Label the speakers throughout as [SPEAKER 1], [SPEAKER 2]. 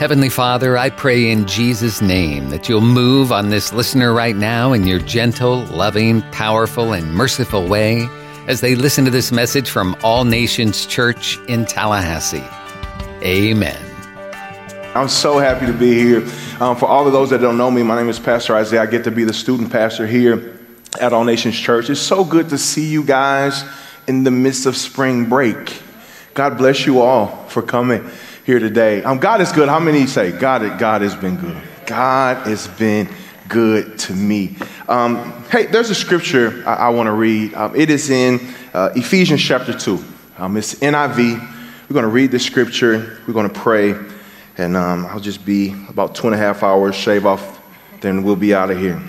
[SPEAKER 1] Heavenly Father, I pray in Jesus' name that you'll move on this listener right now in your gentle, loving, powerful, and merciful way as they listen to this message from All Nations Church in Tallahassee. Amen.
[SPEAKER 2] I'm so happy to be here. Um, for all of those that don't know me, my name is Pastor Isaiah. I get to be the student pastor here at All Nations Church. It's so good to see you guys in the midst of spring break. God bless you all for coming here today. Um, God is good. How many say God? God has been good. God has been good to me. Um, hey, there's a scripture I, I want to read. Um, it is in uh, Ephesians chapter two. Um, it's NIV. We're going to read the scripture. We're going to pray, and um, I'll just be about two and a half hours. Shave off, then we'll be out of here.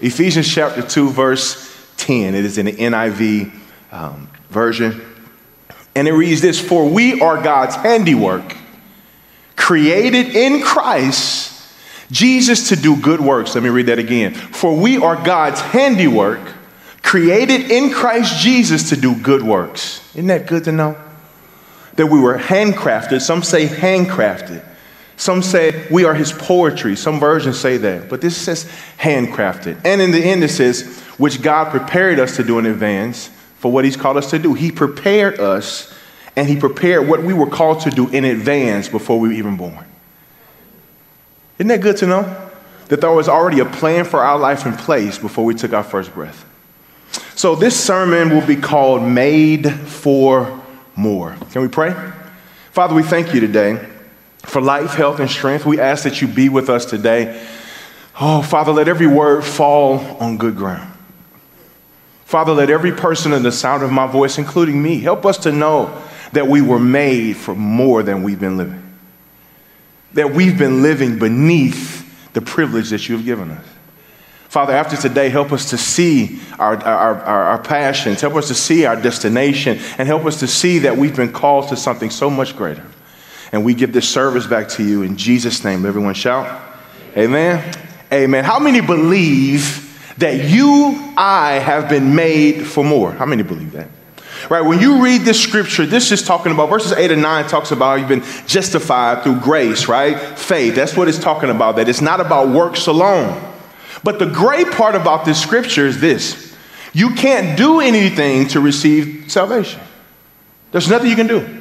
[SPEAKER 2] Ephesians chapter 2, verse 10. It is in the NIV um, version. And it reads this For we are God's handiwork, created in Christ Jesus to do good works. Let me read that again. For we are God's handiwork, created in Christ Jesus to do good works. Isn't that good to know? That we were handcrafted. Some say handcrafted. Some say we are his poetry. Some versions say that. But this says handcrafted. And in the end, it says, which God prepared us to do in advance for what He's called us to do. He prepared us and He prepared what we were called to do in advance before we were even born. Isn't that good to know? That there was already a plan for our life in place before we took our first breath. So this sermon will be called Made for More. Can we pray? Father, we thank you today for life, health, and strength. We ask that you be with us today. Oh, Father, let every word fall on good ground. Father, let every person in the sound of my voice, including me, help us to know that we were made for more than we've been living. That we've been living beneath the privilege that you have given us. Father, after today, help us to see our, our, our, our, passions, help us to see our destination, and help us to see that we've been called to something so much greater. And we give this service back to you in Jesus' name. Everyone shout, Amen. Amen. How many believe that you, I, have been made for more. How many believe that? Right, when you read this scripture, this is talking about verses 8 and 9 talks about you've been justified through grace, right? Faith. That's what it's talking about, that it's not about works alone. But the great part about this scripture is this you can't do anything to receive salvation, there's nothing you can do.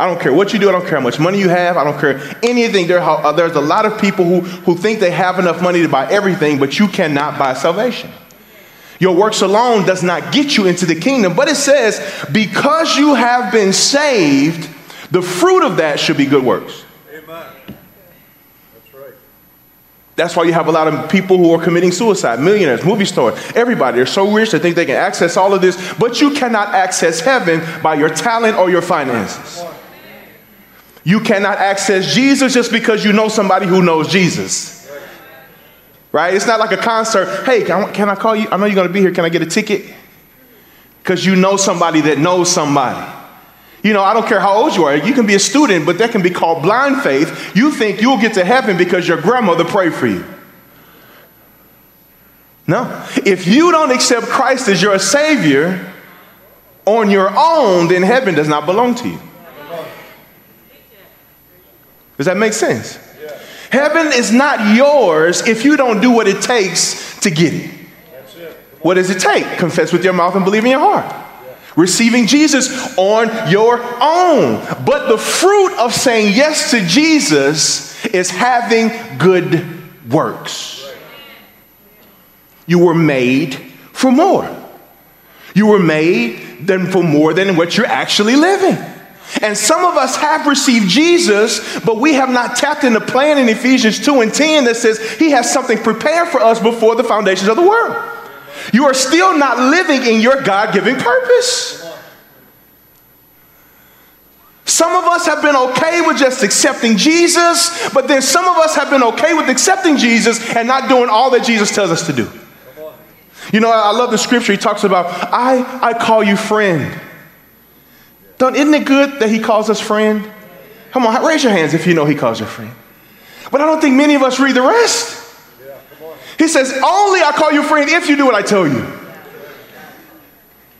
[SPEAKER 2] I don't care what you do. I don't care how much money you have. I don't care anything. There, uh, there's a lot of people who, who think they have enough money to buy everything, but you cannot buy salvation. Your works alone does not get you into the kingdom. But it says, because you have been saved, the fruit of that should be good works. Amen. That's right. That's why you have a lot of people who are committing suicide, millionaires, movie stars, everybody. They're so rich they think they can access all of this, but you cannot access heaven by your talent or your finances. You cannot access Jesus just because you know somebody who knows Jesus. Right? It's not like a concert. Hey, can I, can I call you? I know you're going to be here. Can I get a ticket? Because you know somebody that knows somebody. You know, I don't care how old you are. You can be a student, but that can be called blind faith. You think you'll get to heaven because your grandmother prayed for you. No. If you don't accept Christ as your Savior on your own, then heaven does not belong to you. Does that make sense? Yeah. Heaven is not yours if you don't do what it takes to get it. it. What does it take? Confess with your mouth and believe in your heart. Receiving Jesus on your own. But the fruit of saying yes to Jesus is having good works. You were made for more. You were made then for more than what you're actually living. And some of us have received Jesus, but we have not tapped into plan in Ephesians 2 and 10 that says he has something prepared for us before the foundations of the world. You are still not living in your God given purpose. Some of us have been okay with just accepting Jesus, but then some of us have been okay with accepting Jesus and not doing all that Jesus tells us to do. You know, I love the scripture. He talks about, I, I call you friend. Don't, isn't it good that he calls us friend? Come on, raise your hands if you know he calls you friend. But I don't think many of us read the rest. He says, Only I call you friend if you do what I tell you.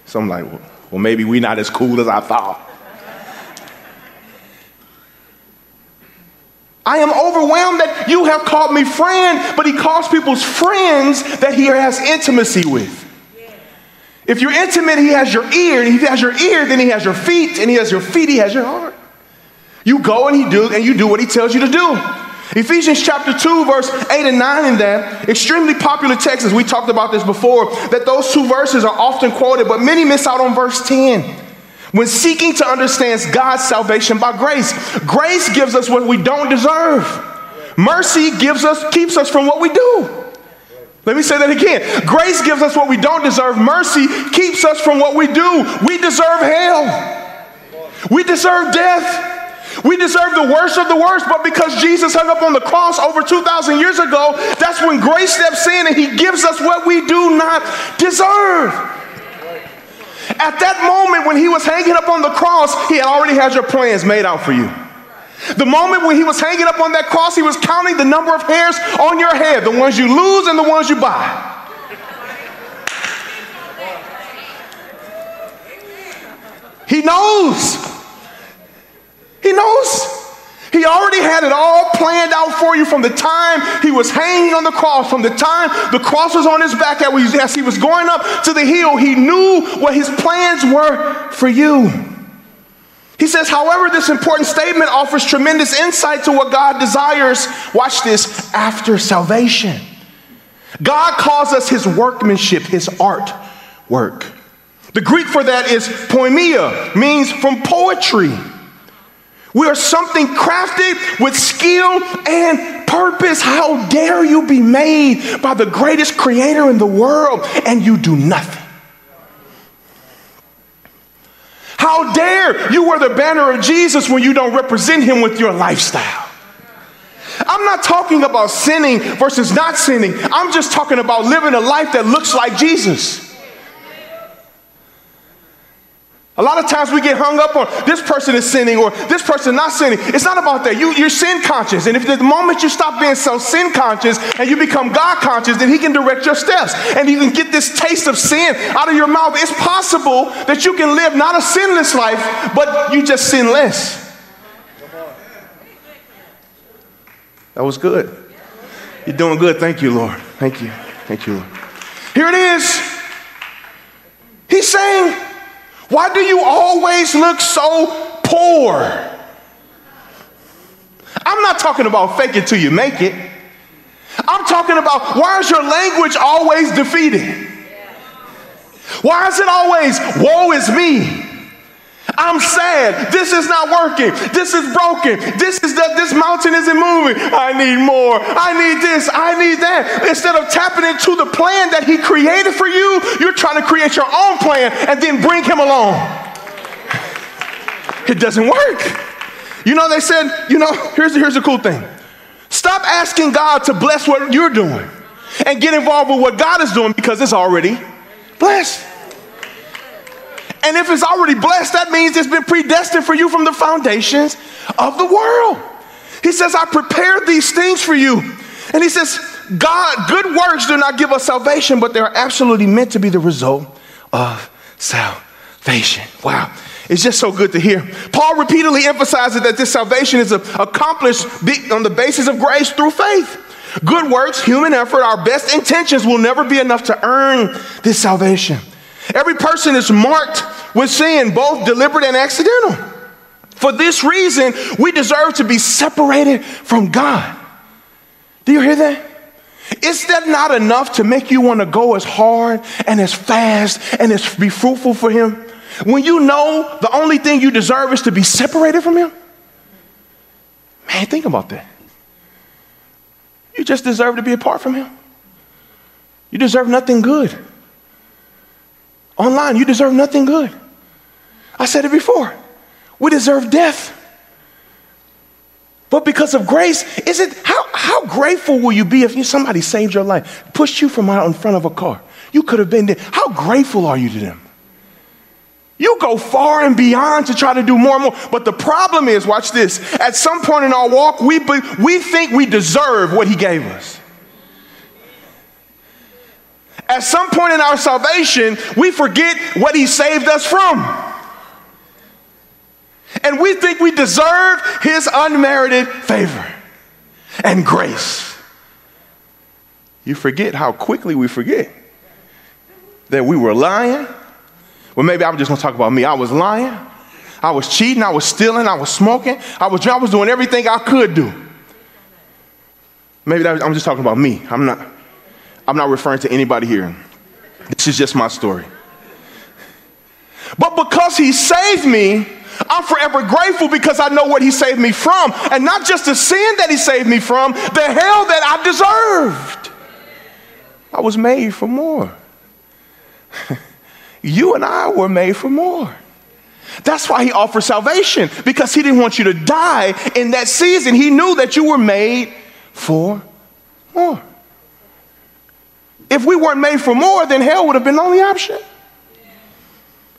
[SPEAKER 2] So I'm like, well, well maybe we're not as cool as I thought. I am overwhelmed that you have called me friend, but he calls people's friends that he has intimacy with. If you're intimate, he has your ear, and if he has your ear, then he has your feet, and he has your feet, he has your heart. You go and he do, and you do what he tells you to do. Ephesians chapter 2, verse 8 and 9 in that extremely popular text, as we talked about this before, that those two verses are often quoted, but many miss out on verse 10. When seeking to understand God's salvation by grace, grace gives us what we don't deserve. Mercy gives us, keeps us from what we do. Let me say that again. Grace gives us what we don't deserve. Mercy keeps us from what we do. We deserve hell. We deserve death. We deserve the worst of the worst, but because Jesus hung up on the cross over 2,000 years ago, that's when grace steps in and he gives us what we do not deserve. At that moment when he was hanging up on the cross, he already had your plans made out for you. The moment when he was hanging up on that cross, he was counting the number of hairs on your head, the ones you lose and the ones you buy. He knows. He knows. He already had it all planned out for you from the time he was hanging on the cross, from the time the cross was on his back as he was going up to the hill. He knew what his plans were for you. He says, however, this important statement offers tremendous insight to what God desires. Watch this after salvation. God calls us his workmanship, his art work. The Greek for that is poiema, means from poetry. We are something crafted with skill and purpose. How dare you be made by the greatest creator in the world and you do nothing? How dare you wear the banner of Jesus when you don't represent him with your lifestyle? I'm not talking about sinning versus not sinning. I'm just talking about living a life that looks like Jesus. A lot of times we get hung up on this person is sinning or this person not sinning. It's not about that. You, you're sin conscious. And if the moment you stop being so sin conscious and you become God conscious, then He can direct your steps. And you can get this taste of sin out of your mouth. It's possible that you can live not a sinless life, but you just sin less. That was good. You're doing good. Thank you, Lord. Thank you. Thank you, Lord. Here it is. He's saying, why do you always look so poor? I'm not talking about fake it till you make it. I'm talking about why is your language always defeated? Why is it always, woe is me? I'm sad. This is not working. This is broken. This is that this mountain isn't moving. I need more. I need this. I need that. Instead of tapping into the plan that he created for you, you're trying to create your own plan and then bring him along. It doesn't work. You know, they said, you know, here's, the, here's the cool thing. Stop asking God to bless what you're doing and get involved with what God is doing because it's already blessed. And if it's already blessed, that means it's been predestined for you from the foundations of the world. He says, I prepared these things for you. And he says, God, good works do not give us salvation, but they are absolutely meant to be the result of salvation. Wow. It's just so good to hear. Paul repeatedly emphasizes that this salvation is accomplished on the basis of grace through faith. Good works, human effort, our best intentions will never be enough to earn this salvation. Every person is marked with sin, both deliberate and accidental. For this reason, we deserve to be separated from God. Do you hear that? Is that not enough to make you want to go as hard and as fast and as be fruitful for Him? When you know the only thing you deserve is to be separated from Him? Man, think about that. You just deserve to be apart from Him. You deserve nothing good online, you deserve nothing good. I said it before. We deserve death. But because of grace, is it how, how grateful will you be if somebody saved your life, pushed you from out in front of a car? You could have been there. How grateful are you to them? You go far and beyond to try to do more and more. But the problem is, watch this. At some point in our walk, we, we think we deserve what he gave us. At some point in our salvation, we forget what He saved us from. And we think we deserve His unmerited favor. and grace. You forget how quickly we forget that we were lying. Well, maybe I'm just gonna talk about me. I was lying, I was cheating, I was stealing, I was smoking, I was, I was doing everything I could do. Maybe that, I'm just talking about me. I'm not, I'm not referring to anybody here. This is just my story. But because he saved me, I'm forever grateful because I know what he saved me from. And not just the sin that he saved me from, the hell that I deserved. I was made for more. you and I were made for more. That's why he offered salvation, because he didn't want you to die in that season. He knew that you were made for more. If we weren't made for more, then hell would have been the only option.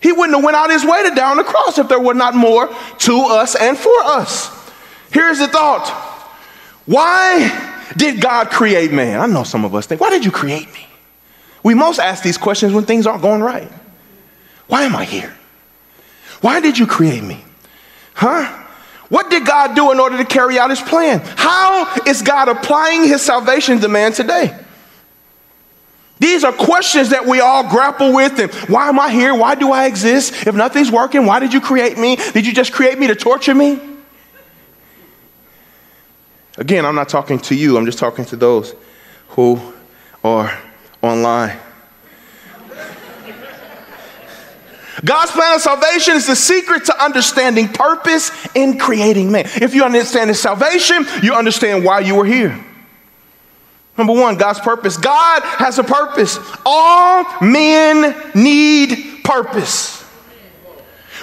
[SPEAKER 2] He wouldn't have went out his way to die on the cross if there were not more to us and for us. Here's the thought. Why did God create man? I know some of us think, why did you create me? We most ask these questions when things aren't going right. Why am I here? Why did you create me? Huh? What did God do in order to carry out his plan? How is God applying his salvation to man today? These are questions that we all grapple with. And why am I here? Why do I exist? If nothing's working, why did you create me? Did you just create me to torture me? Again, I'm not talking to you, I'm just talking to those who are online. God's plan of salvation is the secret to understanding purpose in creating man. If you understand his salvation, you understand why you were here. Number one, God's purpose. God has a purpose. All men need purpose.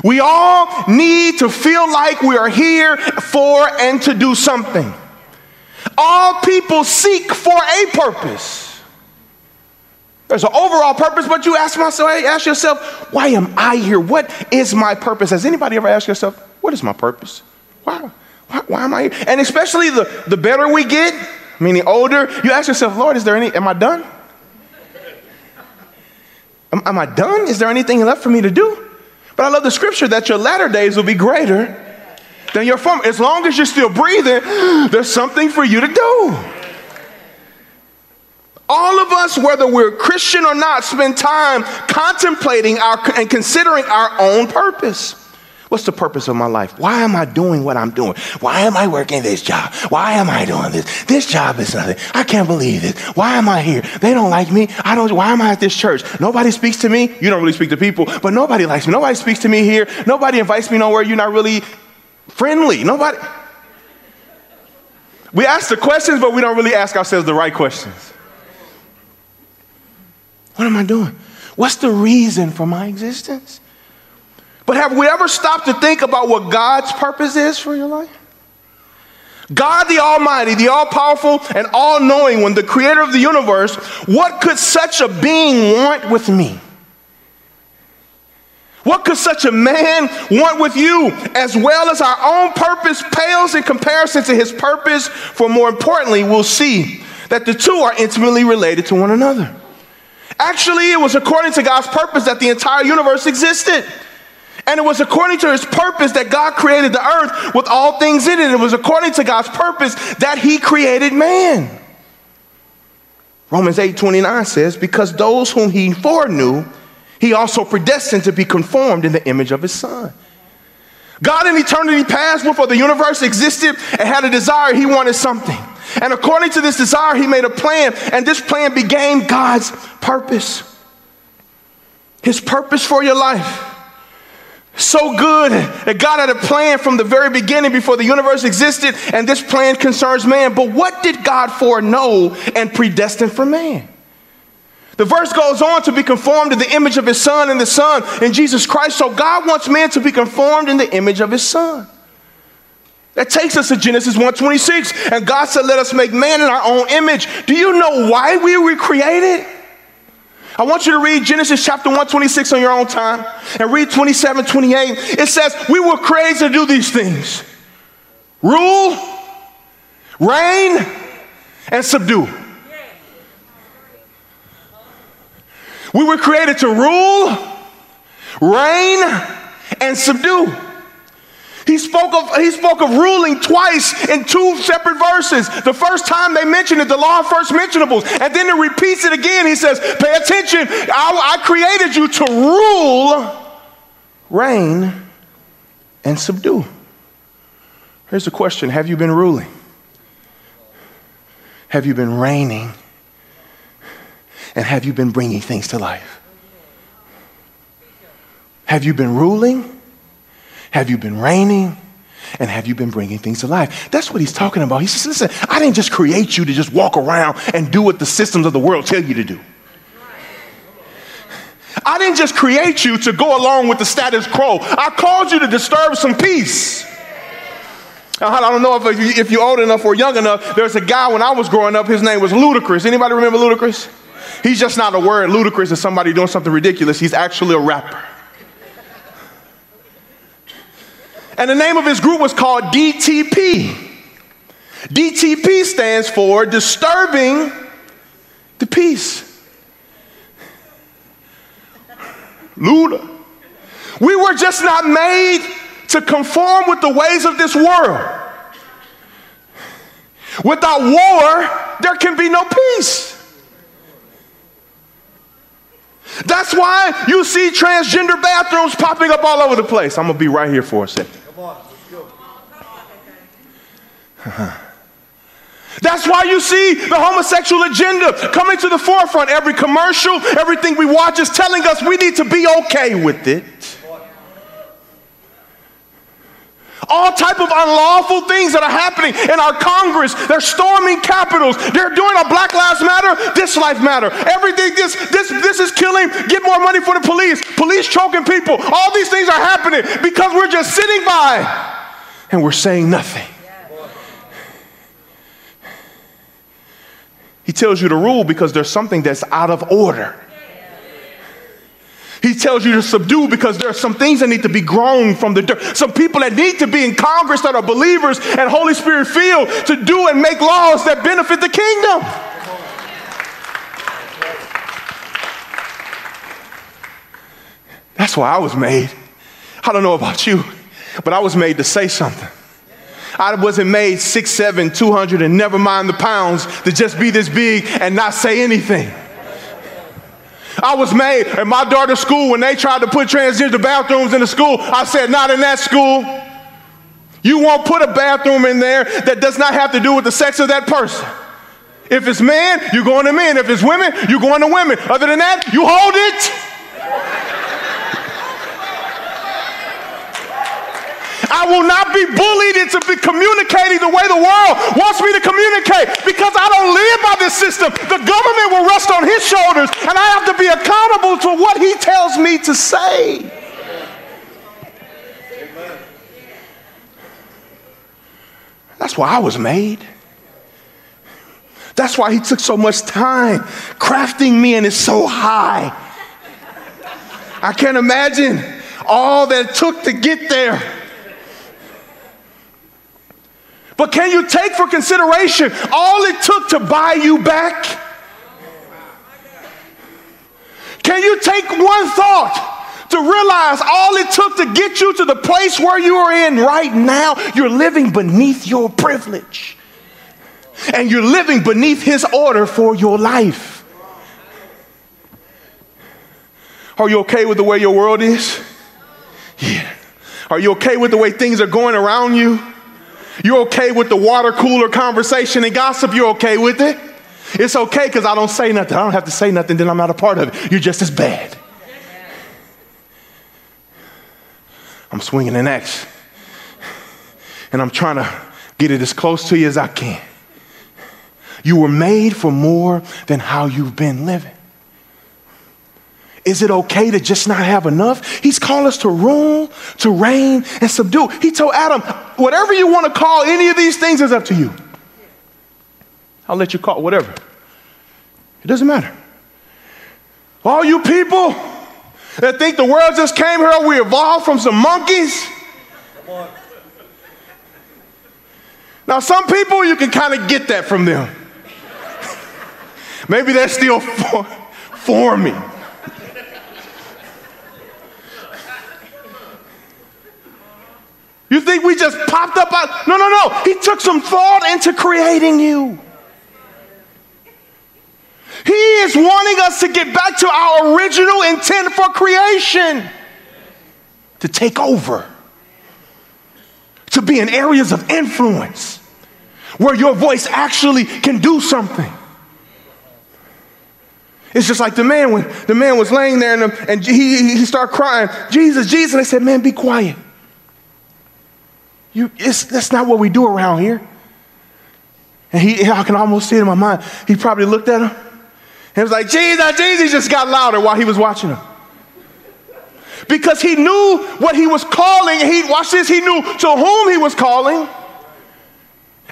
[SPEAKER 2] We all need to feel like we are here for and to do something. All people seek for a purpose. There's an overall purpose, but you ask myself, ask yourself, why am I here? What is my purpose? Has anybody ever asked yourself, what is my purpose? Why, why, why am I here? And especially the, the better we get, meaning older, you ask yourself, Lord, is there any, am I done? Am, am I done? Is there anything left for me to do? But I love the scripture that your latter days will be greater than your former. As long as you're still breathing, there's something for you to do. All of us, whether we're Christian or not, spend time contemplating our, and considering our own purpose. What's the purpose of my life? Why am I doing what I'm doing? Why am I working this job? Why am I doing this? This job is nothing. I can't believe it. Why am I here? They don't like me. I don't. Why am I at this church? Nobody speaks to me. You don't really speak to people, but nobody likes me. Nobody speaks to me here. Nobody invites me nowhere. You're not really friendly. Nobody. We ask the questions, but we don't really ask ourselves the right questions. What am I doing? What's the reason for my existence? But have we ever stopped to think about what God's purpose is for your life? God the Almighty, the All Powerful and All Knowing One, the Creator of the universe, what could such a being want with me? What could such a man want with you, as well as our own purpose pales in comparison to his purpose? For more importantly, we'll see that the two are intimately related to one another. Actually, it was according to God's purpose that the entire universe existed. And it was according to his purpose that God created the earth with all things in it. It was according to God's purpose that he created man. Romans 8 29 says, Because those whom he foreknew, he also predestined to be conformed in the image of his son. God in eternity past, before the universe existed and had a desire, he wanted something. And according to this desire, he made a plan, and this plan became God's purpose. His purpose for your life. So good that God had a plan from the very beginning before the universe existed, and this plan concerns man. But what did God foreknow and predestine for man? The verse goes on to be conformed to the image of his son and the son in Jesus Christ. So God wants man to be conformed in the image of his son. That takes us to Genesis 1:26. And God said, Let us make man in our own image. Do you know why we were created? I want you to read Genesis chapter 126 on your own time and read 27, 28. It says, We were created to do these things rule, reign, and subdue. We were created to rule, reign, and subdue. He spoke of he spoke of ruling twice in two separate verses. The first time they mentioned it, the law of first mentionables, and then he repeats it again. He says, "Pay attention! I, I created you to rule, reign, and subdue." Here's the question: Have you been ruling? Have you been reigning? And have you been bringing things to life? Have you been ruling? Have you been reigning? And have you been bringing things to life? That's what he's talking about. He says, listen, I didn't just create you to just walk around and do what the systems of the world tell you to do. I didn't just create you to go along with the status quo. I called you to disturb some peace. I don't know if, if you're old enough or young enough. There's a guy when I was growing up, his name was Ludacris. Anybody remember Ludacris? He's just not a word. Ludacris is somebody doing something ridiculous. He's actually a rapper. And the name of his group was called DTP. DTP stands for Disturbing the Peace. Luda. We were just not made to conform with the ways of this world. Without war, there can be no peace. That's why you see transgender bathrooms popping up all over the place. I'm going to be right here for a second. Let's go. That's why you see the homosexual agenda coming to the forefront. Every commercial, everything we watch is telling us we need to be okay with it. All type of unlawful things that are happening in our Congress. They're storming capitals. They're doing a Black Lives Matter, this life matter. Everything, this, this, this is killing. Get more money for the police. Police choking people. All these things are happening because we're just sitting by and we're saying nothing. He tells you to rule because there's something that's out of order. He tells you to subdue because there are some things that need to be grown from the dirt. Some people that need to be in Congress that are believers and Holy Spirit filled to do and make laws that benefit the kingdom. That's why I was made. I don't know about you, but I was made to say something. I wasn't made six, seven, 200, and never mind the pounds to just be this big and not say anything. I was made at my daughter's school when they tried to put transgender bathrooms in the school. I said, not in that school. You won't put a bathroom in there that does not have to do with the sex of that person. If it's men, you're going to men. If it's women, you're going to women. Other than that, you hold it. I will not be bullied into be communicating the way the world wants me to communicate because I don't live by this system. The government will rest on his shoulders, and I have to be accountable to what he tells me to say. Amen. That's why I was made. That's why he took so much time crafting me and it's so high. I can't imagine all that it took to get there. But can you take for consideration all it took to buy you back? Can you take one thought to realize all it took to get you to the place where you are in right now? You're living beneath your privilege. And you're living beneath his order for your life. Are you okay with the way your world is? Yeah. Are you okay with the way things are going around you? You're okay with the water cooler conversation and gossip, you're okay with it. It's okay because I don't say nothing. I don't have to say nothing, then I'm not a part of it. You're just as bad. I'm swinging an axe and I'm trying to get it as close to you as I can. You were made for more than how you've been living. Is it okay to just not have enough? He's called us to rule, to reign, and subdue. He told Adam, whatever you want to call any of these things is up to you. I'll let you call it whatever. It doesn't matter. All you people that think the world just came here, we evolved from some monkeys. Now, some people, you can kind of get that from them. Maybe they're still for, forming. You think we just popped up out. No, no, no. He took some thought into creating you. He is wanting us to get back to our original intent for creation to take over, to be in areas of influence where your voice actually can do something. It's just like the man when the man was laying there and, and he, he started crying, Jesus, Jesus. And they said, Man, be quiet. You, that's not what we do around here. And he, I can almost see it in my mind. He probably looked at him and was like, Jesus, Jesus. Just got louder while he was watching him. Because he knew what he was calling. He, watch this, he knew to whom he was calling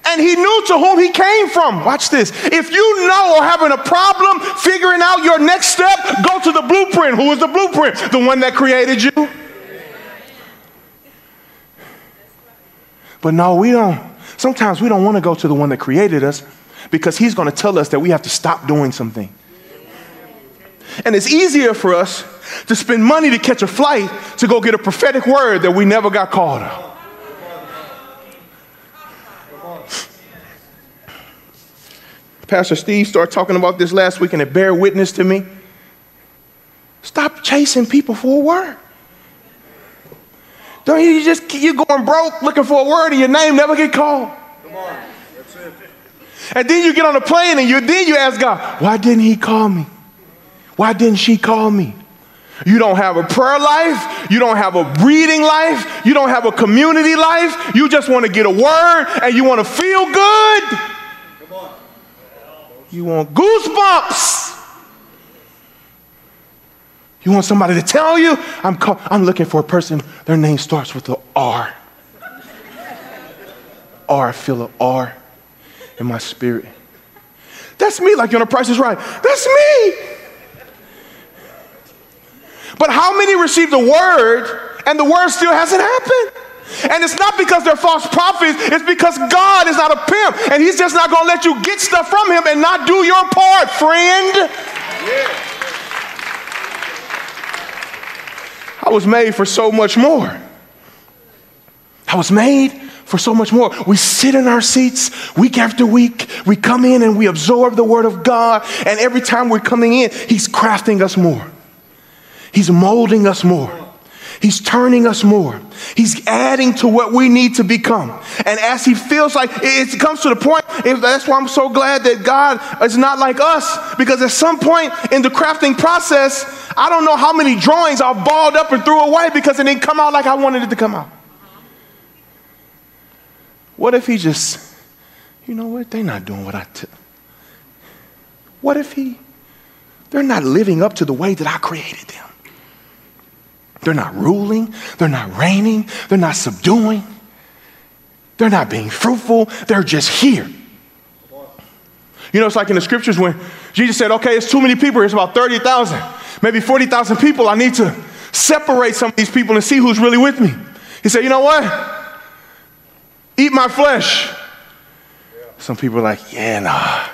[SPEAKER 2] and he knew to whom he came from. Watch this. If you know or having a problem figuring out your next step, go to the blueprint. Who is the blueprint? The one that created you. But no, we don't. Sometimes we don't want to go to the one that created us because he's going to tell us that we have to stop doing something. And it's easier for us to spend money to catch a flight to go get a prophetic word that we never got called on. Pastor Steve started talking about this last week and it bear witness to me. Stop chasing people for a word. Don't you just you going broke looking for a word and your name never get called. Come on. That's it. And then you get on a plane and you then you ask God, why didn't he call me? Why didn't she call me? You don't have a prayer life. You don't have a reading life. You don't have a community life. You just want to get a word and you want to feel good. Come on. You want goosebumps. You want somebody to tell you, I'm, call- I'm looking for a person, their name starts with the R. R, I feel an R in my spirit. That's me, like you're on a price is right. That's me. But how many received the word and the word still hasn't happened? And it's not because they're false prophets, it's because God is not a pimp and He's just not to let you get stuff from Him and not do your part, friend. Yeah. I was made for so much more. I was made for so much more. We sit in our seats week after week. We come in and we absorb the Word of God. And every time we're coming in, He's crafting us more, He's molding us more. He's turning us more. He's adding to what we need to become. And as he feels like it comes to the point, that's why I'm so glad that God is not like us, because at some point in the crafting process, I don't know how many drawings I balled up and threw away because it didn't come out like I wanted it to come out. What if he just, you know what, they're not doing what I t- What if he, they're not living up to the way that I created them? They're not ruling, they're not reigning, they're not subduing, they're not being fruitful, they're just here. You know, it's like in the scriptures when Jesus said, okay, it's too many people, it's about 30,000, maybe 40,000 people. I need to separate some of these people and see who's really with me. He said, you know what? Eat my flesh. Some people are like, yeah, nah.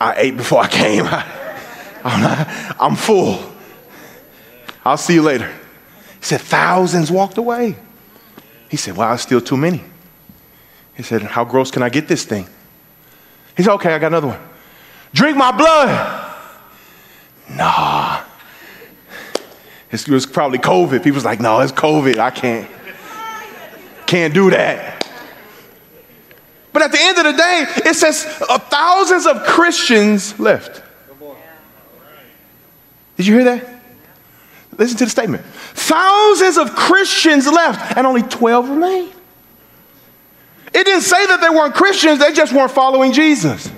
[SPEAKER 2] I ate before I came. I'm, not, I'm full. I'll see you later. He said, thousands walked away. He said, wow, it's still too many. He said, how gross can I get this thing? He said, okay, I got another one. Drink my blood. Nah. It was probably COVID. People's like, no, it's COVID. I can't, can't do that. But at the end of the day, it says uh, thousands of Christians left. Did you hear that? Listen to the statement. Thousands of Christians left and only 12 remained. It didn't say that they weren't Christians, they just weren't following Jesus.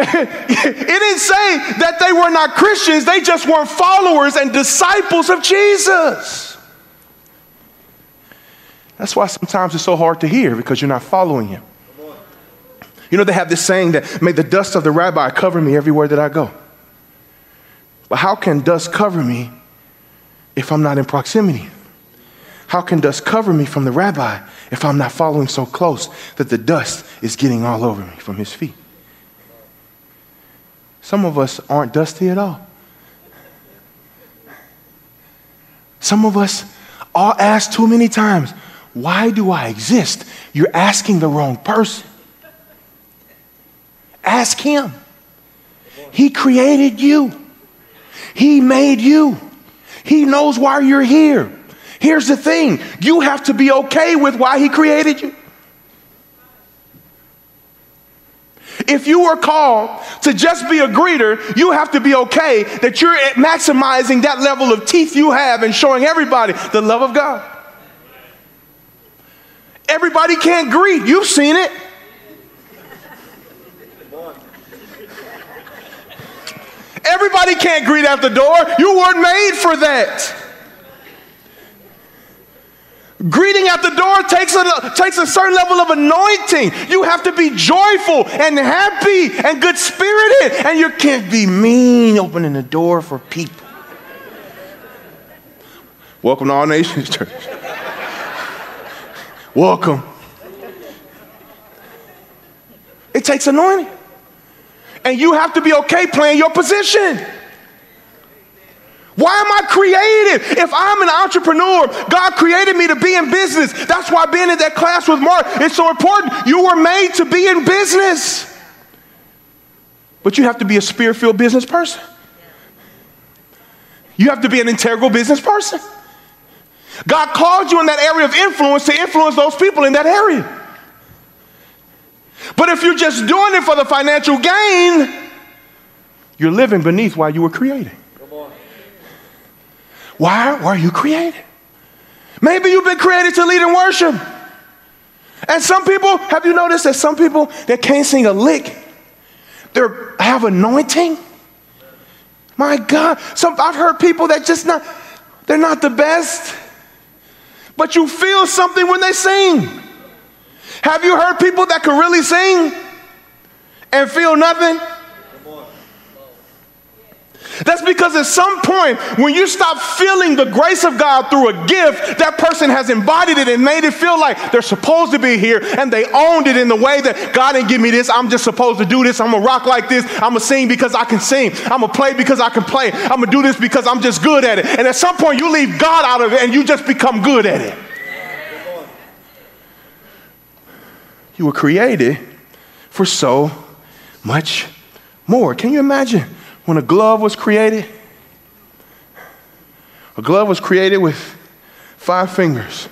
[SPEAKER 2] it didn't say that they were not Christians, they just weren't followers and disciples of Jesus. That's why sometimes it's so hard to hear because you're not following him. You know, they have this saying that, may the dust of the rabbi cover me everywhere that I go. But how can dust cover me if I'm not in proximity? How can dust cover me from the rabbi if I'm not following so close that the dust is getting all over me from his feet? Some of us aren't dusty at all. Some of us I'll ask too many times, why do I exist? You're asking the wrong person. Ask him. He created you. He made you. He knows why you're here. Here's the thing you have to be okay with why He created you. If you were called to just be a greeter, you have to be okay that you're maximizing that level of teeth you have and showing everybody the love of God. Everybody can't greet. You've seen it. Everybody can't greet at the door. You weren't made for that. Greeting at the door takes a, takes a certain level of anointing. You have to be joyful and happy and good spirited, and you can't be mean opening the door for people. Welcome to All Nations Church. Welcome. It takes anointing. And you have to be okay playing your position. Why am I created? If I'm an entrepreneur, God created me to be in business. That's why being in that class with Mark is so important. You were made to be in business. But you have to be a spirit filled business person. You have to be an integral business person. God called you in that area of influence to influence those people in that area. But if you're just doing it for the financial gain, you're living beneath why you were created. Why were you created? Maybe you've been created to lead in worship. And some people, have you noticed that some people that can't sing a lick, they have anointing? My God, some I've heard people that just not, they're not the best, but you feel something when they sing. Have you heard people that can really sing and feel nothing? That's because at some point, when you stop feeling the grace of God through a gift, that person has embodied it and made it feel like they're supposed to be here and they owned it in the way that God didn't give me this. I'm just supposed to do this. I'm gonna rock like this. I'm gonna sing because I can sing. I'm gonna play because I can play. I'm gonna do this because I'm just good at it. And at some point, you leave God out of it and you just become good at it. You were created for so much more. Can you imagine? when a glove was created, a glove was created with five fingers.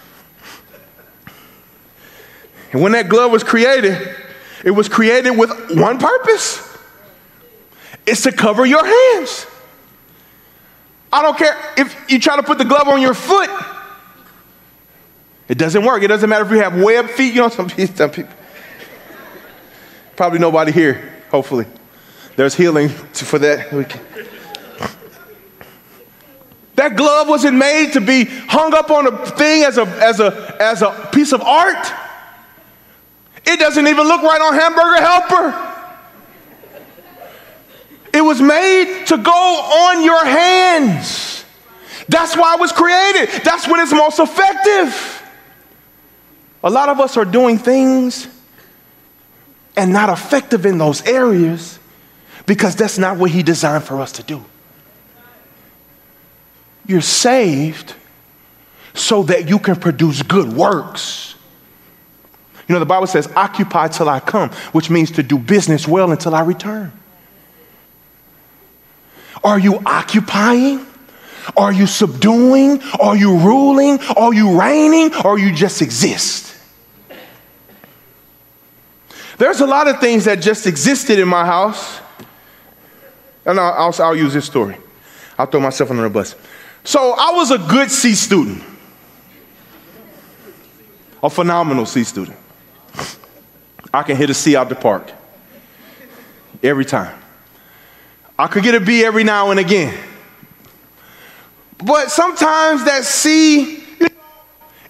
[SPEAKER 2] And when that glove was created, it was created with one purpose it's to cover your hands. I don't care if you try to put the glove on your foot, it doesn't work. It doesn't matter if you have webbed feet. You know, some some people probably nobody here, hopefully. There's healing for that. That glove wasn't made to be hung up on a thing as a, as a, as a piece of art. It doesn't even look right on Hamburger Helper. It was made to go on your hands. That's why it was created. That's when it's most effective. A lot of us are doing things and not effective in those areas because that's not what He designed for us to do. You're saved so that you can produce good works. You know, the Bible says, occupy till I come, which means to do business well until I return. Are you occupying? Are you subduing? Are you ruling? Are you reigning? Or you just exist? There's a lot of things that just existed in my house and I'll, I'll, I'll use this story. I'll throw myself under the bus. So I was a good C student, a phenomenal C student. I can hit a C out the park every time. I could get a B every now and again. But sometimes that C,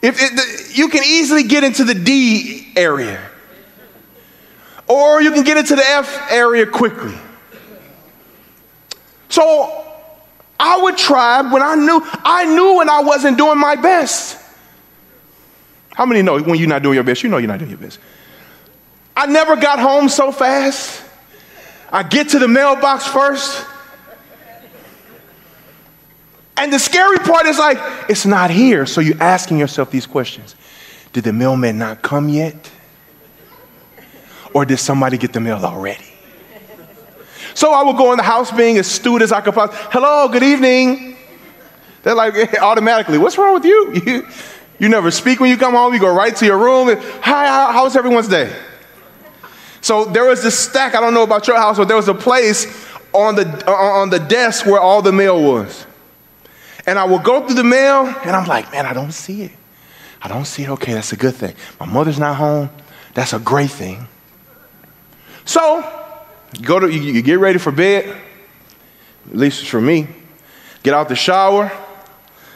[SPEAKER 2] if it, you can easily get into the D area, or you can get into the F area quickly. So I would try when I knew I knew when I wasn't doing my best. How many know when you're not doing your best? You know you're not doing your best. I never got home so fast. I get to the mailbox first. And the scary part is like, it's not here. So you're asking yourself these questions Did the mailman not come yet? Or did somebody get the mail already? So I would go in the house being as astute as I could possibly. Hello, good evening. They're like automatically, what's wrong with you? you? You never speak when you come home. You go right to your room. And, Hi, how, how's everyone's day? So there was this stack. I don't know about your house, but there was a place on the on the desk where all the mail was. And I would go through the mail, and I'm like, man, I don't see it. I don't see it. Okay, that's a good thing. My mother's not home. That's a great thing. So, go to you, you get ready for bed. At least for me. Get out the shower.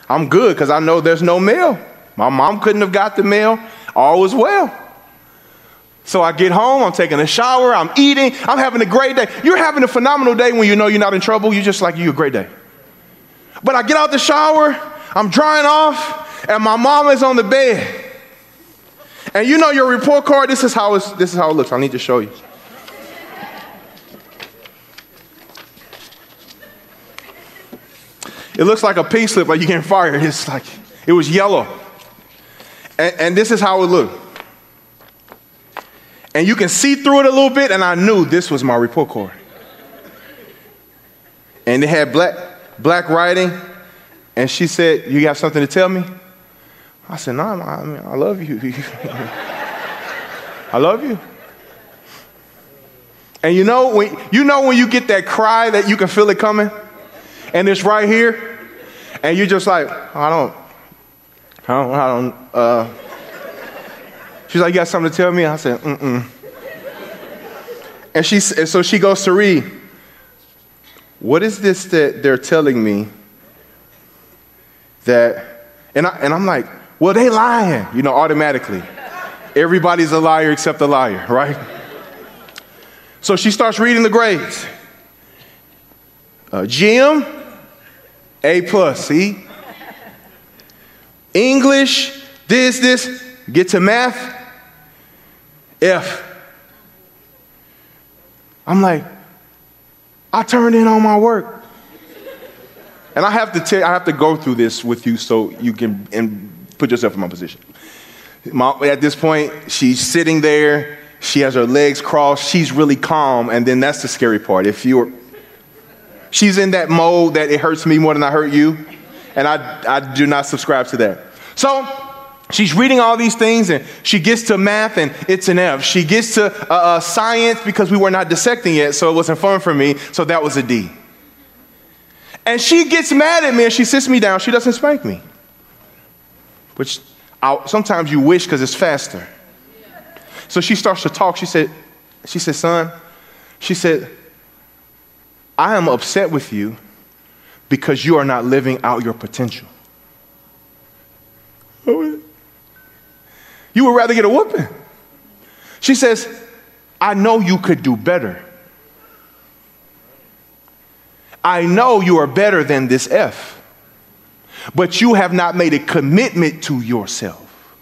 [SPEAKER 2] I'm good because I know there's no mail. My mom couldn't have got the mail. All was well. So I get home, I'm taking a shower, I'm eating, I'm having a great day. You're having a phenomenal day when you know you're not in trouble. You're just like, you're a great day. But I get out the shower, I'm drying off, and my mom is on the bed. And you know your report card, this is how, it's, this is how it looks. I need to show you. It looks like a pink slip, like you getting fired. It's like, it was yellow. And, and this is how it looked. And you can see through it a little bit, and I knew this was my report card. And it had black, black writing, and she said, You got something to tell me? I said, No, nah, I, mean, I love you. I love you. And you know when you know when you get that cry that you can feel it coming, and it's right here, and you're just like, I don't, I don't, I don't. Uh. She's like, You got something to tell me? I said, Mm mm. And, she, and so she goes to read, What is this that they're telling me that, and, I, and I'm like, Well, they lying, you know, automatically. Everybody's a liar except the liar, right? So she starts reading the grades. Uh, Gym, A plus, see? English, this, this, get to math, F. I'm like, I turned in all my work. And I have to tell, I have to go through this with you so you can and put yourself in my position. My, at this point, she's sitting there. She has her legs crossed. She's really calm, and then that's the scary part. If you're, she's in that mode that it hurts me more than I hurt you, and I, I do not subscribe to that. So She's reading all these things and she gets to math and it's an F. She gets to uh, uh, science because we were not dissecting yet, so it wasn't fun for me, so that was a D. And she gets mad at me and she sits me down. She doesn't spank me, which I'll, sometimes you wish because it's faster. So she starts to talk. She said, she said, son, she said, I am upset with you because you are not living out your potential. You would rather get a whooping. She says, I know you could do better. I know you are better than this F, but you have not made a commitment to yourself.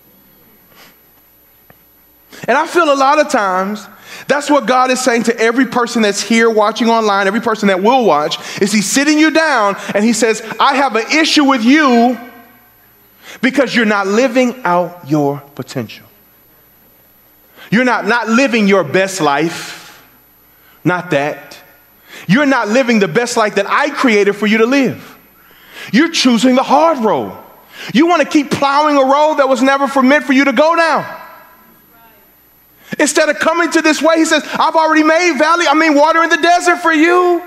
[SPEAKER 2] And I feel a lot of times that's what God is saying to every person that's here watching online, every person that will watch, is He's sitting you down and He says, I have an issue with you because you're not living out your potential. You're not, not living your best life, not that. You're not living the best life that I created for you to live. You're choosing the hard road. You want to keep plowing a road that was never meant for you to go down. Instead of coming to this way, he says, I've already made valley, I mean water in the desert for you.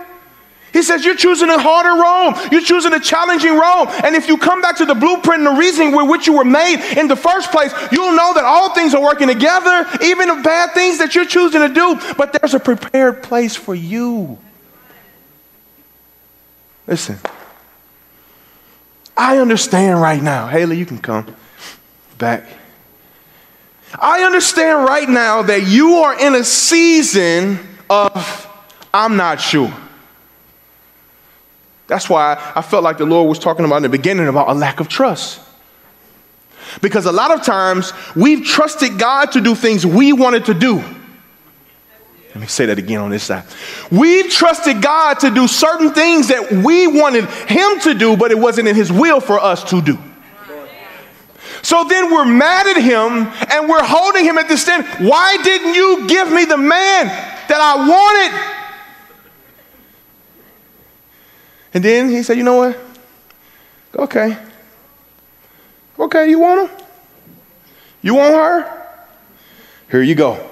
[SPEAKER 2] He says, You're choosing a harder road. You're choosing a challenging road. And if you come back to the blueprint and the reasoning with which you were made in the first place, you'll know that all things are working together, even the bad things that you're choosing to do. But there's a prepared place for you. Listen, I understand right now. Haley, you can come back. I understand right now that you are in a season of I'm not sure. That's why I felt like the Lord was talking about in the beginning about a lack of trust. Because a lot of times we've trusted God to do things we wanted to do. Let me say that again on this side. We've trusted God to do certain things that we wanted Him to do, but it wasn't in His will for us to do. So then we're mad at Him and we're holding Him at the stand. Why didn't you give me the man that I wanted? And then He said, You know what? Okay. Okay, you want him? You want her? Here you go.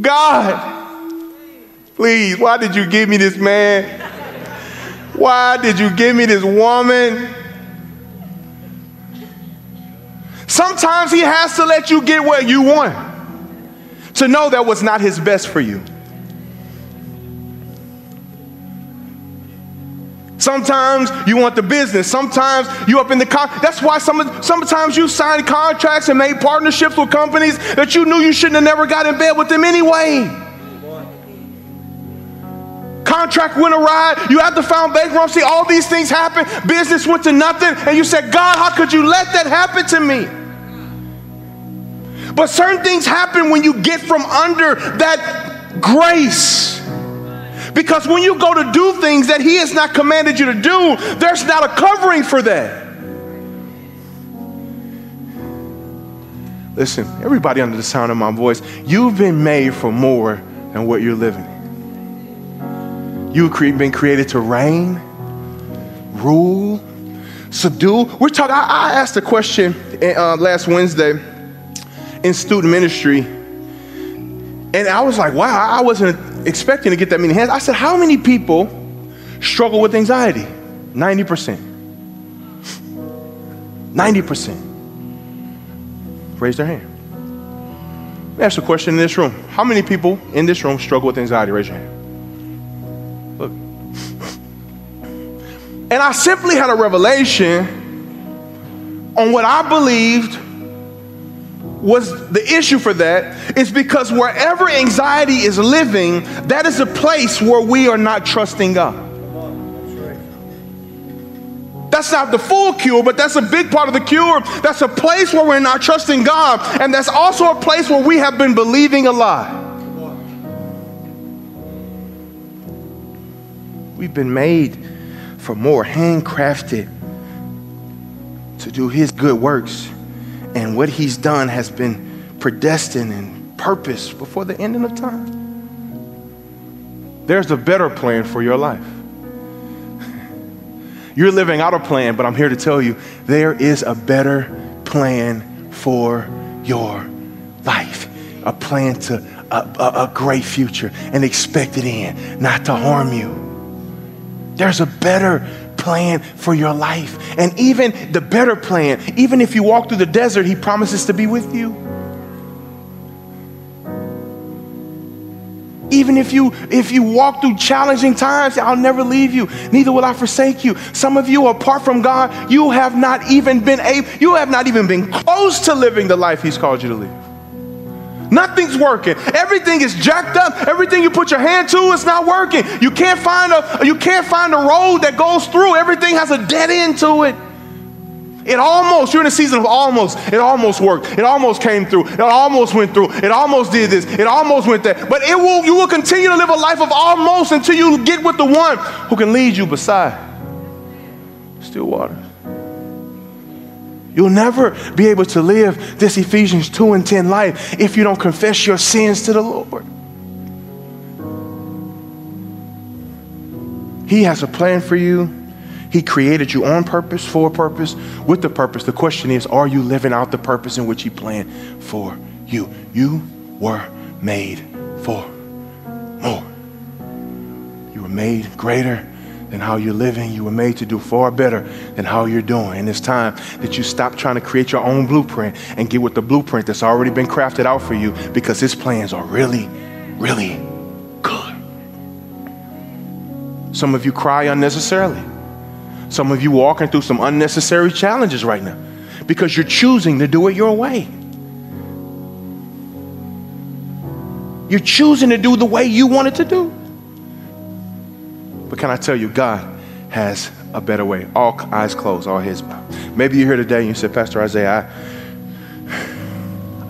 [SPEAKER 2] God, please, why did you give me this man? Why did you give me this woman? Sometimes he has to let you get what you want to know that was not his best for you. Sometimes you want the business. Sometimes you up in the con. That's why some, sometimes you signed contracts and made partnerships with companies that you knew you shouldn't have never got in bed with them anyway. Contract went awry. You had to file bankruptcy. All these things happened. Business went to nothing. And you said, God, how could you let that happen to me? But certain things happen when you get from under that grace. Because when you go to do things that He has not commanded you to do, there's not a covering for that. Listen, everybody under the sound of my voice, you've been made for more than what you're living. You've been created to reign, rule, subdue. We're talking, I, asked a question uh, last Wednesday in student ministry, and I was like, wow, I wasn't expecting to get that many hands. I said, How many people struggle with anxiety? 90%. 90%. Raise their hand. Let me ask a question in this room. How many people in this room struggle with anxiety? Raise your hand. Look. And I simply had a revelation on what I believed was the issue for that is because wherever anxiety is living, that is a place where we are not trusting God. That's not the full cure, but that's a big part of the cure. That's a place where we're not trusting God, and that's also a place where we have been believing a lie. We've been made for more, handcrafted to do His good works and what he's done has been predestined and purposed before the ending of time. There's a better plan for your life. You're living out a plan, but I'm here to tell you there is a better plan for your life. A plan to a, a, a great future, an expected end, not to harm you. There's a better plan for your life. And even the better plan, even if you walk through the desert, He promises to be with you. Even if you if you walk through challenging times, I'll never leave you. Neither will I forsake you. Some of you, apart from God, you have not even been able, you have not even been close to living the life He's called you to live. Nothing's working. Everything is jacked up. Everything you put your hand to is not working. You can't find a you can't find a road that goes through. Everything has a dead end to it. It almost, you're in a season of almost. It almost worked. It almost came through. It almost went through. It almost did this. It almost went there. But it will you will continue to live a life of almost until you get with the one who can lead you beside still water. You'll never be able to live this Ephesians 2 and 10 life if you don't confess your sins to the Lord. He has a plan for you. He created you on purpose, for a purpose, with the purpose. The question is, are you living out the purpose in which He planned for you? You were made for more. You were made greater than how you're living. You were made to do far better than how you're doing. And it's time that you stop trying to create your own blueprint and get with the blueprint that's already been crafted out for you because his plans are really, really good. Some of you cry unnecessarily. Some of you walking through some unnecessary challenges right now because you're choosing to do it your way. You're choosing to do the way you want it to do. But can I tell you, God has a better way. All eyes closed, all his. Maybe you're here today and you said, Pastor Isaiah, I,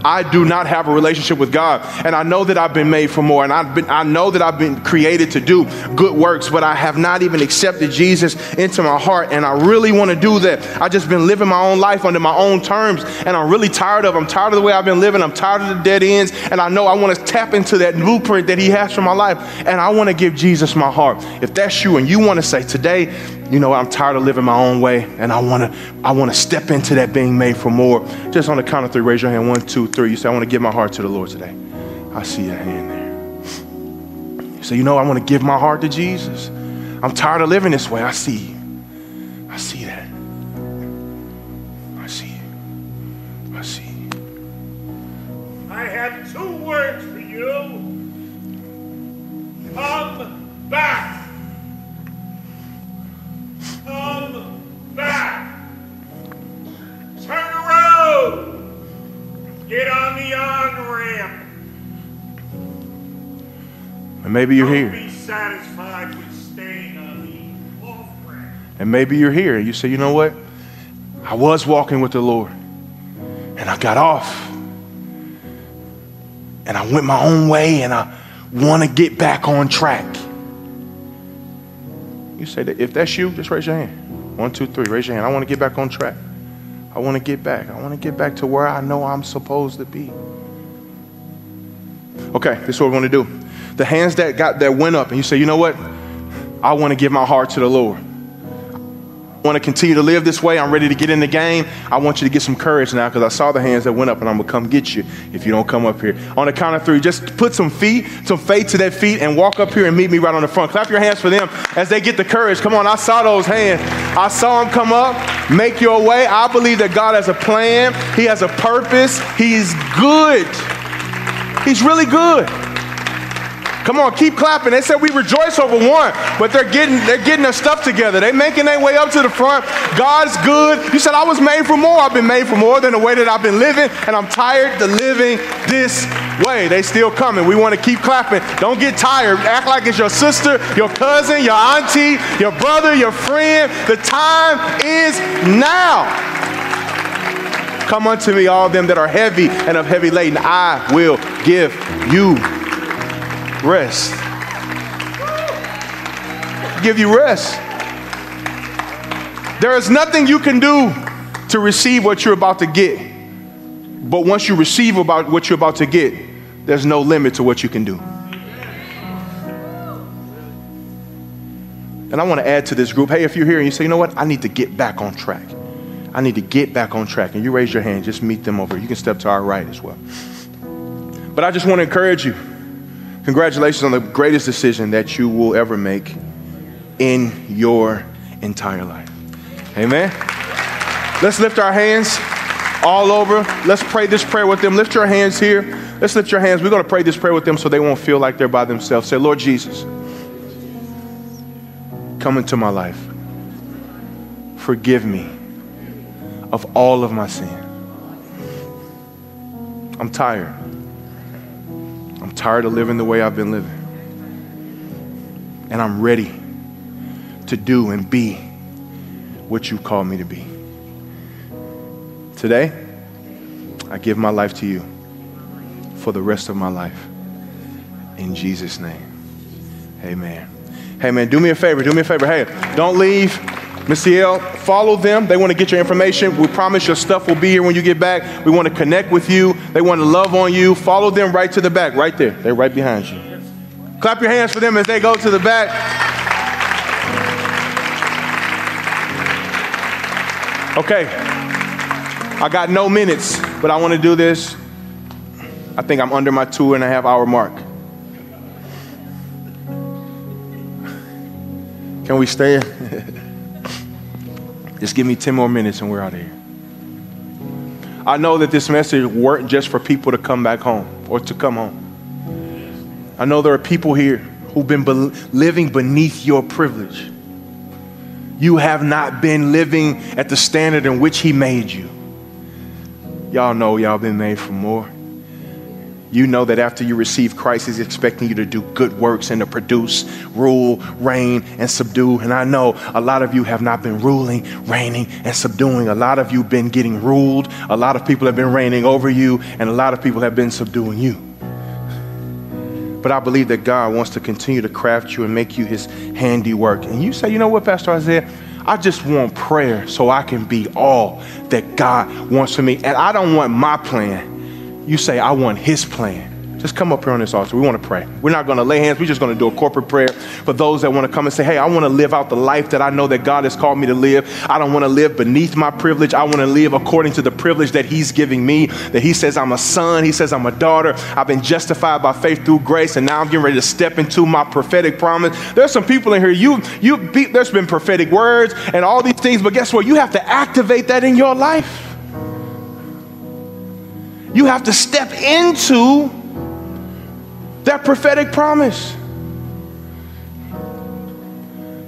[SPEAKER 2] I do not have a relationship with God. And I know that I've been made for more. And I've been, I know that I've been created to do good works, but I have not even accepted Jesus into my heart. And I really want to do that. I've just been living my own life under my own terms. And I'm really tired of I'm tired of the way I've been living. I'm tired of the dead ends. And I know I want to tap into that blueprint that He has for my life. And I want to give Jesus my heart. If that's you and you want to say, today, you know, I'm tired of living my own way and I want to I want to step into that being made for more. Just on the count of three, raise your hand. One, two, three. You say, I want to give my heart to the Lord today. I see your hand there. You say, you know, I want to give my heart to Jesus. I'm tired of living this way. I see you. I see that. And maybe you're here.
[SPEAKER 3] be satisfied with staying on the off ramp.
[SPEAKER 2] And maybe you're here and you say, you know what? I was walking with the Lord and I got off and I went my own way and I want to get back on track. You say that if that's you, just raise your hand. One, two, three, raise your hand. I want to get back on track. I want to get back. I want to get back to where I know I'm supposed to be. Okay, this is what we're going to do. The hands that got that went up, and you say, you know what? I want to give my heart to the Lord. I want to continue to live this way. I'm ready to get in the game. I want you to get some courage now because I saw the hands that went up and I'm to come get you if you don't come up here. On the count of three, just put some feet, some faith to that feet and walk up here and meet me right on the front. Clap your hands for them as they get the courage. Come on, I saw those hands. I saw them come up. Make your way. I believe that God has a plan, He has a purpose. He's good. He's really good. Come on, keep clapping. They said we rejoice over one, but they're getting they're getting their stuff together. They're making their way up to the front. God's good. You said I was made for more. I've been made for more than the way that I've been living, and I'm tired of living this way. They still coming. We want to keep clapping. Don't get tired. Act like it's your sister, your cousin, your auntie, your brother, your friend. The time is now. Come unto me, all them that are heavy and of heavy laden. I will give you rest. Give you rest. There is nothing you can do to receive what you're about to get. But once you receive about what you're about to get, there's no limit to what you can do. And I want to add to this group hey, if you're here and you say, you know what, I need to get back on track. I need to get back on track. And you raise your hand, just meet them over. You can step to our right as well. But I just want to encourage you. Congratulations on the greatest decision that you will ever make in your entire life. Amen. Let's lift our hands all over. Let's pray this prayer with them. Lift your hands here. Let's lift your hands. We're going to pray this prayer with them so they won't feel like they're by themselves. Say, Lord Jesus, come into my life. Forgive me of all of my sin. I'm tired. Tired of living the way I've been living. And I'm ready to do and be what you call me to be. Today, I give my life to you for the rest of my life. In Jesus' name. Amen. Hey, man, do me a favor. Do me a favor. Hey, don't leave. Miss L, follow them. They want to get your information. We promise your stuff will be here when you get back. We want to connect with you. They want to love on you. Follow them right to the back, right there. They're right behind you. Clap your hands for them as they go to the back. Okay. I got no minutes, but I want to do this. I think I'm under my two and a half hour mark. Can we stay? Just give me 10 more minutes and we're out of here. I know that this message weren't just for people to come back home or to come home. I know there are people here who've been be- living beneath your privilege. You have not been living at the standard in which He made you. Y'all know y'all been made for more. You know that after you receive Christ, He's expecting you to do good works and to produce, rule, reign, and subdue. And I know a lot of you have not been ruling, reigning, and subduing. A lot of you have been getting ruled. A lot of people have been reigning over you, and a lot of people have been subduing you. But I believe that God wants to continue to craft you and make you His handiwork. And you say, you know what, Pastor Isaiah? I just want prayer so I can be all that God wants for me. And I don't want my plan. You say, I want His plan. Just come up here on this altar. We want to pray. We're not going to lay hands. We're just going to do a corporate prayer for those that want to come and say, Hey, I want to live out the life that I know that God has called me to live. I don't want to live beneath my privilege. I want to live according to the privilege that He's giving me. That He says I'm a son. He says I'm a daughter. I've been justified by faith through grace, and now I'm getting ready to step into my prophetic promise. There's some people in here. You, you, there's been prophetic words and all these things, but guess what? You have to activate that in your life. You have to step into that prophetic promise.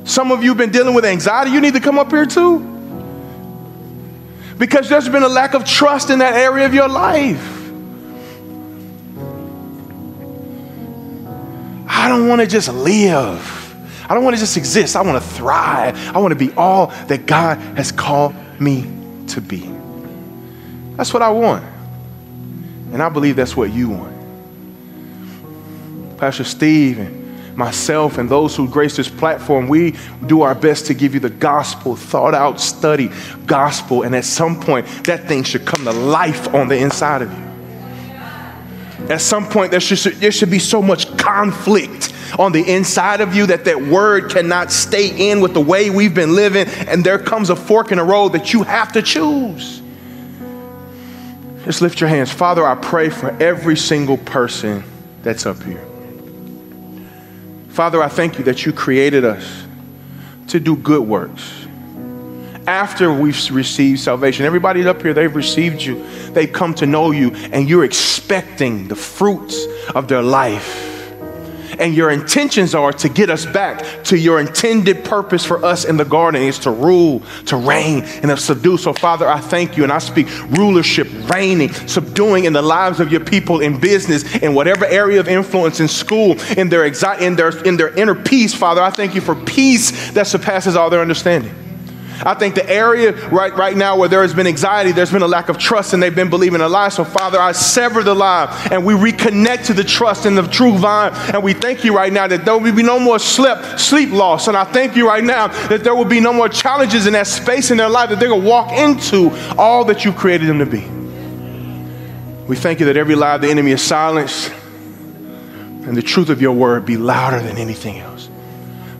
[SPEAKER 2] Some of you have been dealing with anxiety. You need to come up here too. Because there's been a lack of trust in that area of your life. I don't want to just live. I don't want to just exist. I want to thrive. I want to be all that God has called me to be. That's what I want. And I believe that's what you want. Pastor Steve and myself and those who grace this platform, we do our best to give you the gospel, thought out, study gospel. And at some point, that thing should come to life on the inside of you. At some point, there should, there should be so much conflict on the inside of you that that word cannot stay in with the way we've been living. And there comes a fork in the road that you have to choose. Just lift your hands. Father, I pray for every single person that's up here. Father, I thank you that you created us to do good works. After we've received salvation, everybody up here, they've received you, they've come to know you, and you're expecting the fruits of their life and your intentions are to get us back to your intended purpose for us in the garden is to rule, to reign, and to subdue. So, Father, I thank you and I speak rulership, reigning, subduing in the lives of your people in business, in whatever area of influence, in school, in their, exi- in their, in their inner peace. Father, I thank you for peace that surpasses all their understanding. I think the area right, right now where there has been anxiety, there's been a lack of trust, and they've been believing a lie. So, Father, I sever the lie and we reconnect to the trust in the true vine. And we thank you right now that there will be no more sleep, sleep loss. And I thank you right now that there will be no more challenges in that space in their life that they're going to walk into all that you've created them to be. We thank you that every lie of the enemy is silenced and the truth of your word be louder than anything else.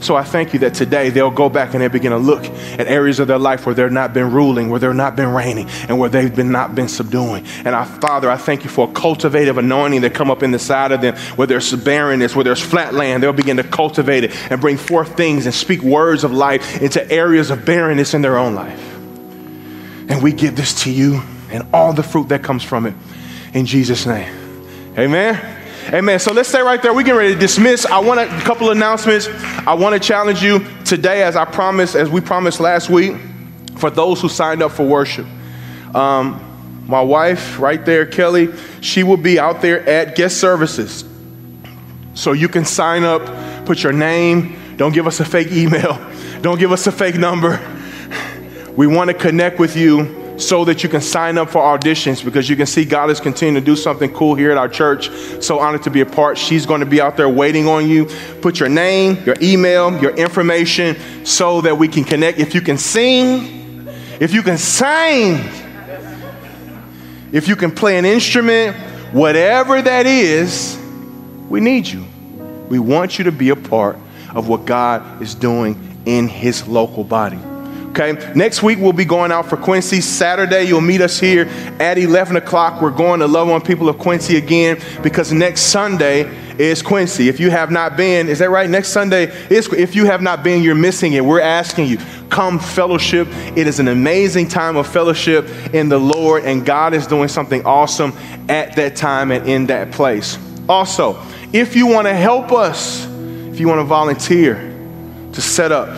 [SPEAKER 2] So I thank you that today they'll go back and they begin to look at areas of their life where they've not been ruling, where they've not been reigning, and where they've been not been subduing. And I, Father, I thank you for a cultivative anointing that come up in the side of them, where there's barrenness, where there's flat land, they'll begin to cultivate it and bring forth things and speak words of life into areas of barrenness in their own life. And we give this to you and all the fruit that comes from it in Jesus' name. Amen. Amen. So let's stay right there. We get ready to dismiss. I want a couple announcements. I want to challenge you today, as I promised, as we promised last week, for those who signed up for worship. Um, my wife, right there, Kelly, she will be out there at guest services. So you can sign up, put your name. Don't give us a fake email. Don't give us a fake number. We want to connect with you so that you can sign up for auditions because you can see God is continuing to do something cool here at our church. So honored to be a part. She's going to be out there waiting on you. Put your name, your email, your information so that we can connect. If you can sing, if you can sing, if you can play an instrument, whatever that is, we need you. We want you to be a part of what God is doing in His local body. Okay, next week we'll be going out for Quincy. Saturday, you'll meet us here at 11 o'clock. We're going to love on people of Quincy again because next Sunday is Quincy. If you have not been, is that right? Next Sunday is, if you have not been, you're missing it. We're asking you, come fellowship. It is an amazing time of fellowship in the Lord, and God is doing something awesome at that time and in that place. Also, if you want to help us, if you want to volunteer to set up,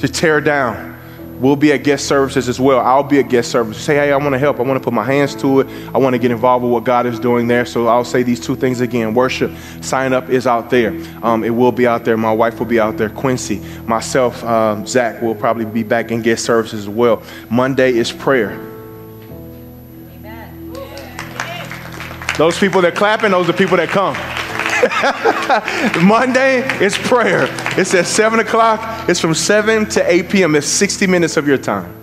[SPEAKER 2] to tear down, We'll be at guest services as well. I'll be at guest services. Say, hey, I want to help. I want to put my hands to it. I want to get involved with what God is doing there. So I'll say these two things again. Worship, sign up is out there. Um, it will be out there. My wife will be out there. Quincy, myself, um, Zach will probably be back in guest services as well. Monday is prayer. Amen. Those people that clapping, those are people that come. Monday is prayer. It's at 7 o'clock. It's from 7 to 8 p.m. It's 60 minutes of your time.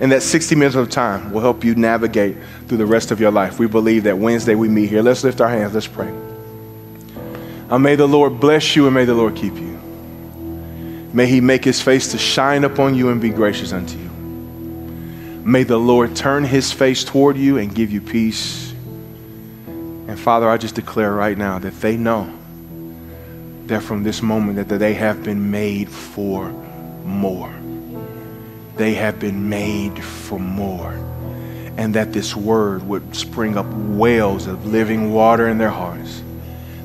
[SPEAKER 2] And that 60 minutes of time will help you navigate through the rest of your life. We believe that Wednesday we meet here. Let's lift our hands. Let's pray. And may the Lord bless you and may the Lord keep you. May he make his face to shine upon you and be gracious unto you. May the Lord turn his face toward you and give you peace and Father, I just declare right now that they know that from this moment that, they have been made for more. They have been made for more. And that this word would spring up wells of living water in their hearts.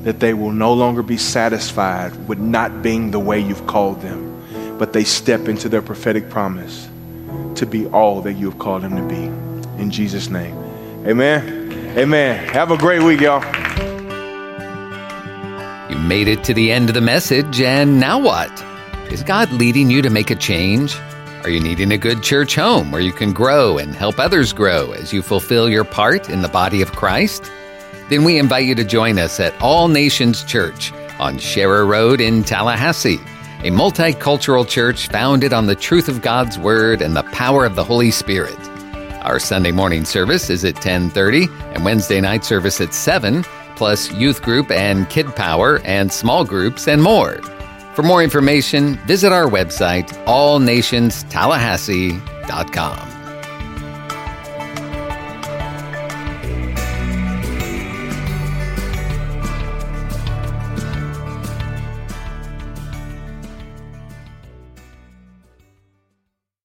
[SPEAKER 2] That they will no longer be satisfied with not being the way you've called them, but they step into their prophetic promise to be all that you have called them to be. In Jesus' name. Amen. Amen. Have a great week, y'all.
[SPEAKER 1] You made it to the end of the message, and now what? Is God leading you to make a change? Are you needing a good church home where you can grow and help others grow as you fulfill your part in the body of Christ? Then we invite you to join us at All Nations Church on Sharer Road in Tallahassee, a multicultural church founded on the truth of God's Word and the power of the Holy Spirit. Our Sunday morning service is at 10:30 and Wednesday night service at 7, plus youth group and kid power and small groups and more. For more information, visit our website allnationstallahassee.com.